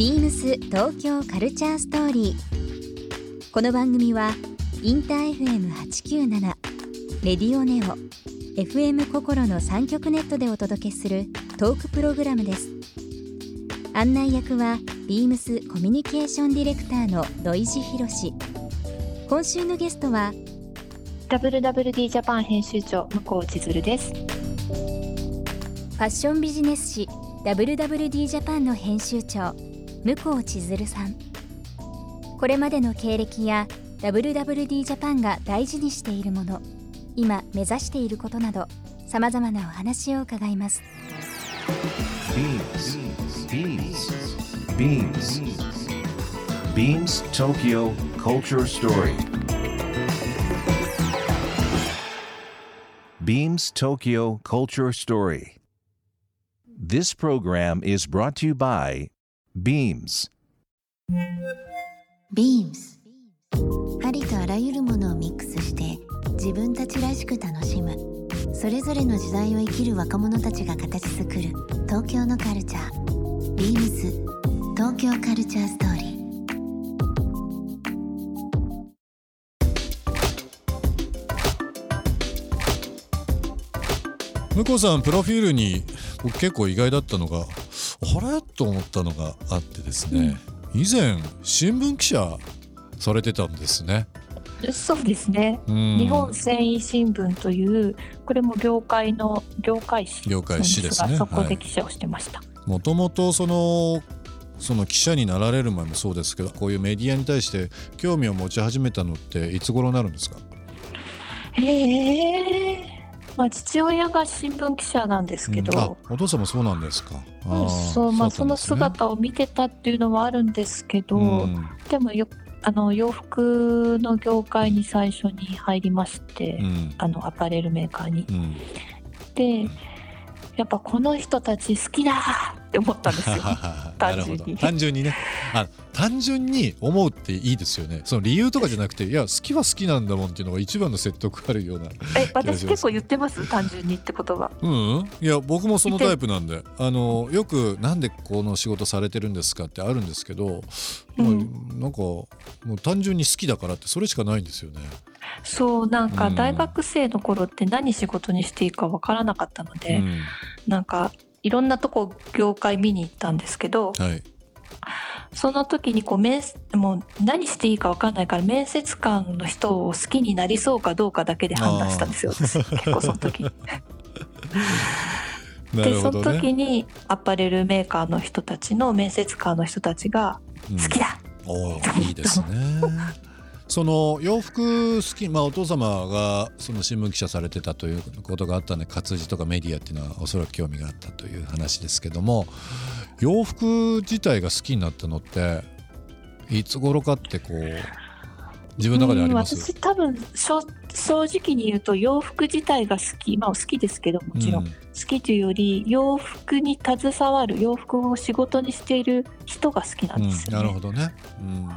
ビームス東京カルチャーストーリー。この番組はインター FM897 レディオネオ FM 心の三極ネットでお届けするトークプログラムです。案内役はビームスコミュニケーションディレクターの土井博志。今週のゲストは WWD ジャパン編集長向こう千鶴ですファッションビジネス誌 WWD ジャパンの編集長向こ千鶴さんこれまでの経歴や WWD ジャパンが大事にしているもの今目指していることなどさまざまなお話を伺います BeamsBeamsBeamsTokyo Culture Story Beams Tokyo Culture Story This program is brought to you by Beams. ビームスありとあらゆるものをミックスして自分たちらしく楽しむ。それぞれの時代を生きる若者たちが形作る東京のカルチャー。ビームス東京カルチャーストーリー。向こうさんプロフィールに僕結構意外だったのがあれと思ったのがあってですね、以前新聞記者されてたんですね。そうですね、うん。日本繊維新聞というこれも業界の業界誌業界誌ですね。そこはい。で記者をしてました、もともとそのその記者になられる前もそうですけどこういうメディアに対して興味を持ち始めたのっていつ頃になるんですか？へえまあ父親が新聞記者なんですけど、うん。あお父さんもそうなんですか。そうまあその姿を見てたっていうのはあるんですけど、うん。でもよあの洋服の業界に最初に入りまして、うん。あのアパレルメーカーに。うん。でやっぱこの人たち好きだって思ったんですよ。なるほど。単純にね。あ単純に思うっていいですよね。その理由とかじゃなくていや好きは好きなんだもんっていうのが一番の説得あるようなえ私結構言ってます？単純にって言葉。うんいや僕もそのタイプなんで。あのよくなんでこの仕事されてるんですかってあるんですけど、まあうんなんかもう単純に好きだからってそれしかないんですよね。そうなんかうん。大学生の頃って何仕事にしていいかわからなかったので、うん。なんかいろんなとこ業界見に行ったんですけどはい、その時にこう面もう何していいかわかんないから面接官の人を好きになりそうかどうかだけで判断したんですよ私結構その時 に。なでその。時にアパレルメーカーの人たちの面接官の人たちがうん好きだ、おーいいですね。その洋服好き、まあ、お父様がその新聞記者されてたということがあったんで活字とかメディアっていうのはおそらく興味があったという話ですけども洋服自体が好きになったのっていつ頃かってこう自分の中であります？うん私多分正正直に言うと洋服自体が好きまあ好きですけどもちろん、うん好きというより洋服に携わる洋服を仕事にしている人が好きなんですうん、よね。なるほどね。うん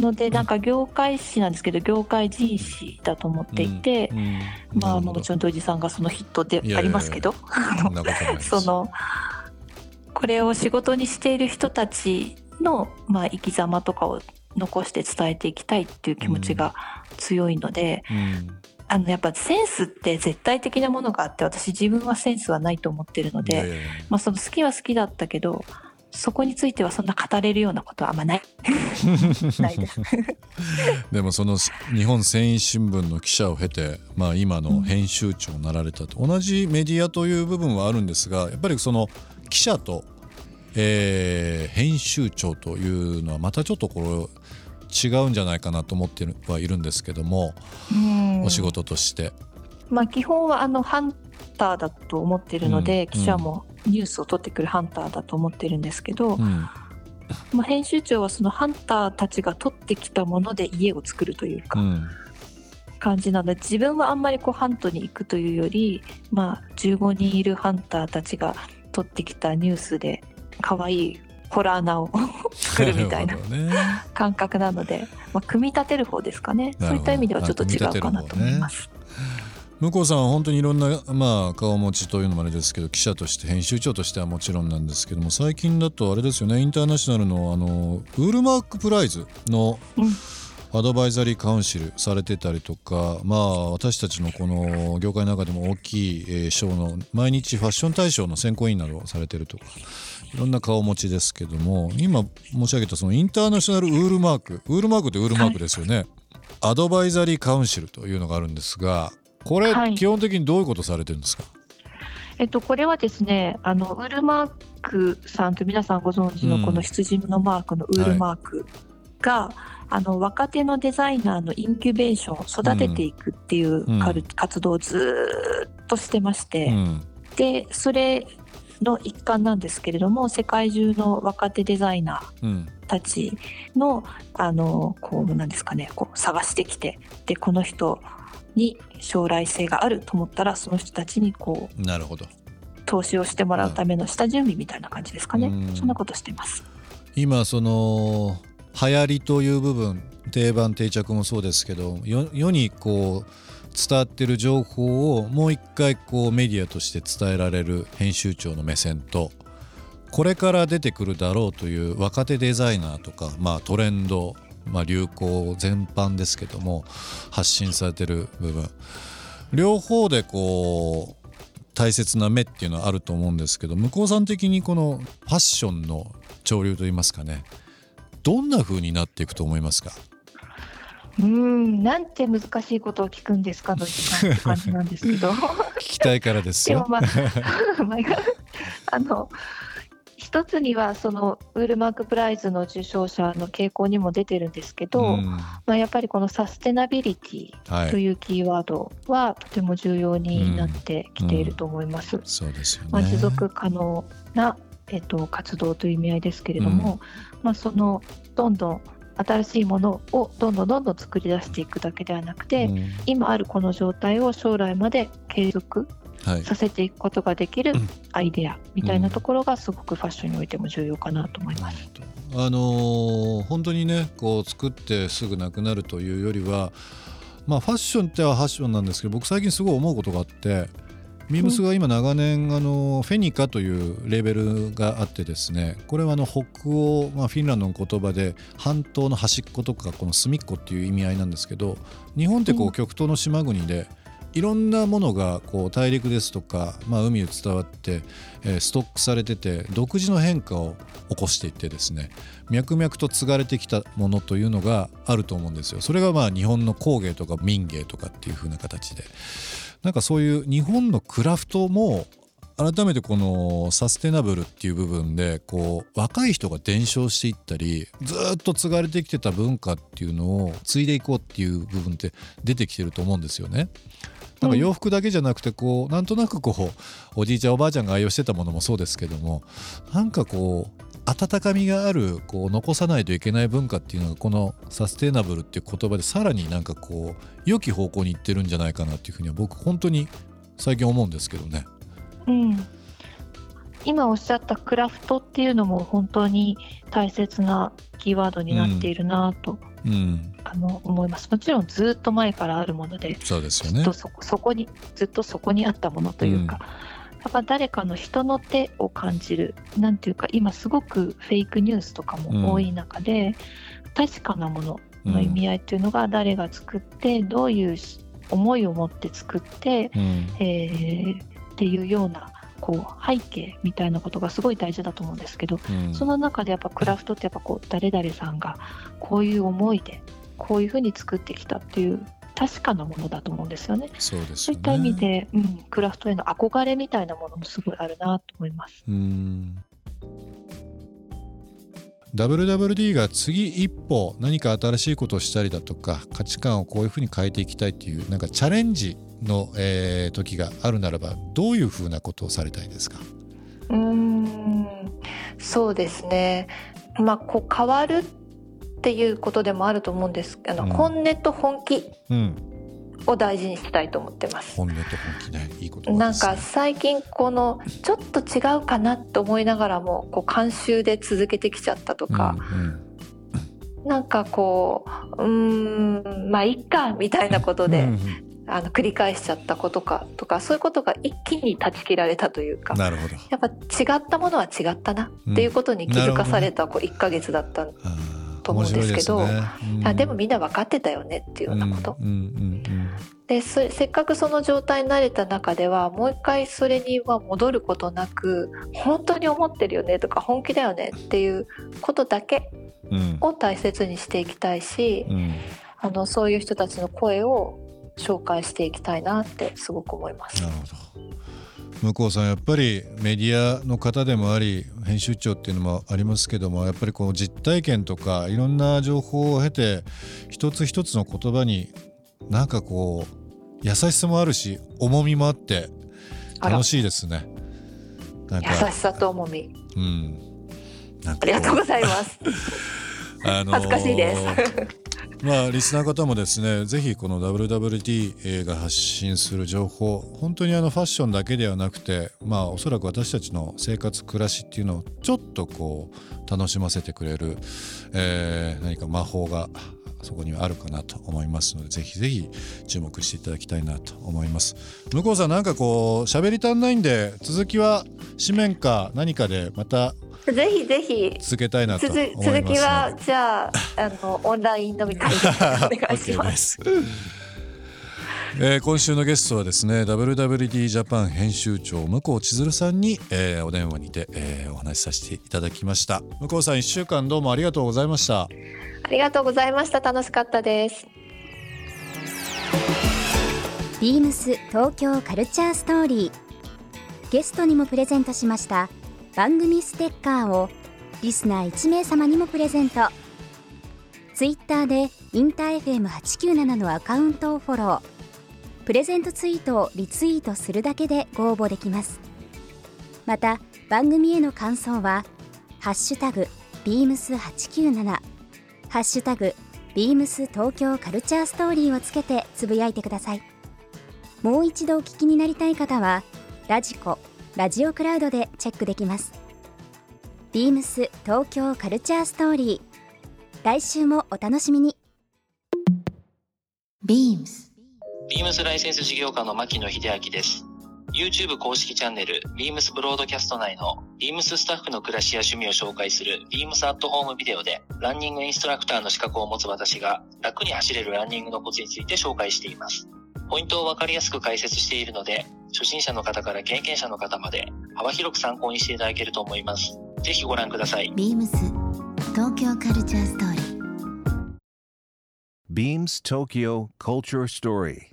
のでなんか業界誌なんですけど業界人誌だと思っていて、うん。うん。まあもちろん土井さんがそのヒットでありますけど。そのこれを仕事にしている人たちの、まあ、生き様とかを残して伝えていきたいっていう気持ちが強いので、うん。あのやっぱセンスって絶対的なものがあって私自分はセンスはないと思ってるので、まあ、その好きは好きだったけどそこについてはそんな語れるようなことはあんまない ないです。でもその日本繊維新聞の記者を経て、まあ、今の編集長になられたと、同じメディアという部分はあるんですがやっぱりその記者と、えー編集長というのはまたちょっとこれ違うんじゃないかなと思ってはいるんですけども、うんお仕事として。まあ、基本はあのハンターだと思ってるので、うん記者もニュースを取ってくるハンターだと思ってるんですけど、うん。まあ、編集長はそのハンターたちが取ってきたもので家を作るというかうん。感じなので自分はあんまりこうハントに行くというより、まあ、15人いるハンターたちが取ってきたニュースで可愛いホラー穴を 作るみたいな ね。感覚なので、まあ、組み立てる方ですかね。そういった意味ではちょっと違うかなと思います。向こうさんは本当にいろんな、まあ、顔持ちというのもあれですけど記者として編集長としてはもちろんなんですけども最近だとあれですよねインターナショナルのあのウールマークプライズのうんアドバイザリーカウンシルされてたりとか、まあ、私たちのこの業界の中でも大きいえー賞の毎日ファッション大賞の選考委員などをされてるとかいろんな顔持ちですけども今申し上げたそのインターナショナルウールマークウールマークってウールマークですよね、アドバイザリーカウンシルというのがあるんですがこれ、はい。基本的にどういうことされてるんですか？えっと、これはですね、あのウールマークさんと皆さんご存知うんのこの羊のマークのウールマークが、あの若手のデザイナーのインキュベーションを育てていくっていううん。活動をずーっとしてまして、うん。でそれの一環なんですけれども世界中の若手デザイナーうん。たちのあのこうなんですかねこう探してきてでこの人に将来性があると思ったらその人たちにこうなるほど。投資をしてもらうための下準備みたいな感じですかね、うん。そんなことしてます。今その流行りという部分定番定着もそうですけど世世にこう伝わってる情報をもう一回こうメディアとして伝えられる編集長の目線とこれから出てくるだろうという若手デザイナーとか、まあ、トレンド、まあ、流行全般ですけども発信されてる部分。両方でこう大切な目っていうのはあると思うんですけど向こうさん的にこのファッションの潮流といいますかねどんな風になっていくと思いますか？うーんなんて難しいことを聞くんですかの時間って感じなんですけど。聞きたいからですよ。でもまあ まああの一つにはそのウールマークプライズの受賞者の傾向にも出てるんですけど、うん。まあ、やっぱりこのサステナビリティはい、とい。うキーワードはとても重要になってきていると思います。そうですよね。まあ、持続可能な、えっと、活動という意味合いですけれども、まあ、そのどんどん新しいものをどんどんどんどん作り出していくだけではなくて、うん。今あるこの状態を将来まで継続はい、させていくことができるうん。アイデアみたいなところがすごくファッションにおいても重要かなと思います。あのー本当にねこう作ってすぐなくなるというよりはまあファッションってはファッションなんですけど僕最近すごい思うことがあってミームスが今長年、あのフェニカというレーベルがあってですねこれはあの北欧、まあ、フィンランドの言葉で半島の端っことかこの隅っこっていう意味合いなんですけど日本ってこううん。極東の島国でいろんなものがこう大陸ですとか、まあ、海へ伝わって、えーストックされてて独自の変化を起こしていってですね脈々と継がれてきたものというのがあると思うんですよ。それがまあ日本の工芸とか民芸とかっていう風な形でなんかそういう日本のクラフトも改めてこのサステナブルっていう部分でこう若い人が伝承していったりずっと継がれてきてた文化っていうのを継いでいこうっていう部分って出てきてると思うんですよね。なんか洋服だけじゃなくてこうなんとなくこうおじいちゃんおばあちゃんが愛用してたものもそうですけどもなんかこう温かみがあるこう残さないといけない文化っていうのがこのサステナブルっていう言葉でさらになんかこう良き方向にいってるんじゃないかなっていうふうには僕本当に最近思うんですけどね。うん、今おっしゃったクラフトっていうのも本当に大切なキーワードになっているなと、うん、あの思います。もちろんずっと前からあるものでそうですよね。ずっと。そこにずっとそこにあったものというか、やっぱ誰かの人の手を感じるなんていうか今すごくフェイクニュースとかも多い中で、確かなものの意味合いっていうのが誰が作ってどういう思いを持って作って、うん。えーっていうようなこう背景みたいなことがすごい大事だと思うんですけど、うんその中でやっぱクラフトってやっぱこう誰々さんがこういう思いでこういうふうに作ってきたっていう確かなものだと思うんですよね。そうですよね。そういった意味で、うん、クラフトへの憧れみたいなものもすごいあるなと思います。うん WWD が次一歩何か新しいことをしたりだとか価値観をこういうふうに変えていきたいっていうなんかチャレンジの、えー時があるならばどういうふうなことをされたいですか？うーん。そうですね、まあ、こう変わるっていうことでもあると思うんです。あの、うん。本音と本気。うんを大事にしたいと思ってます。本音と本気ねいいことなんか最近このちょっと違うかなと思いながらもこう慣習で続けてきちゃったとか、なんかこううーんまあいっかみたいなことで、あの繰り返しちゃったことかとかそういうことが一気に断ち切られたというかなるほど。やっぱ違ったものは違ったなっていうことに気づかされたこう1ヶ月だったと思うんですけどねうん。あでもみんな分かってたよねっていうようなこと、うんうんうんでそせっかくその状態になれた中ではもう一回それには戻ることなく本当に思ってるよねとか本気だよねっていうことだけを大切にしていきたいしうん。あのそういう人たちの声を紹介していきたいなってすごく思います。な。るほど向こうさんやっぱりメディアの方でもあり編集長っていうのもありますけどもやっぱりこう実体験とかいろんな情報を経て一つ一つの言葉になんかこう優しさもあるし重みもあって楽しいですね。なん優かしさと重みうんありがとうございます。あのー恥ずかしいです。まあリスナー方もですねぜひこの WWT が発信する情報本当にあのファッションだけではなくてまあおそらく私たちの生活暮らしっていうのをちょっとこう楽しませてくれる、えー何か魔法がそこにはあるかなと思いますのでぜひぜひ注目していただきたいなと思います向こうさんなんかこう喋り足んないんで続きは紙面か何かでまたぜひぜひ続けたいなと思います続続きはじゃああのオンライン飲み会でお願いしま。す。えー今週のゲストはですね WWD ジャパン編集長向こう千鶴さんに、えーお電話にて、えーお話しさせていただきました向こうさん1週間どうもありがとうございましたありがとうございました。楽しかったです。ビームス東京カルチャーストーリーゲストにもプレゼントしました番組ステッカーをリスナー1名様にもプレゼントツイッターでインター FM897 のアカウントをフォロー。プレゼントツイートをリツイートするだけでご応募できます。また番組への感想は「ハッシュタグビームス897」「ハッシュタグビームス東京カルチャーストーリー」をつけてつぶやいてください。もう一度お聞きになりたい方はラジコラジオクラウドでチェックできます。ビームス東京カルチャーストーリー。来週もお楽しみに BEAMS ビームスライセンス事業家の牧野秀明です。YouTube 公式チャンネル、ビームスブロードキャスト内の、ビームススタッフの暮らしや趣味を紹介する、ビームスアットホームビデオで、ランニングインストラクターの資格を持つ私が、楽に走れるランニングのコツについて紹介しています。ポイントをわかりやすく解説しているので、初心者の方から経験者の方まで、幅広く参考にしていただけると思います。ぜひご覧ください。BEAMS 東京カルチャーストーリー Beams Tokyo Culture Story.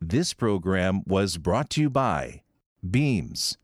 This program was brought to you by Beams.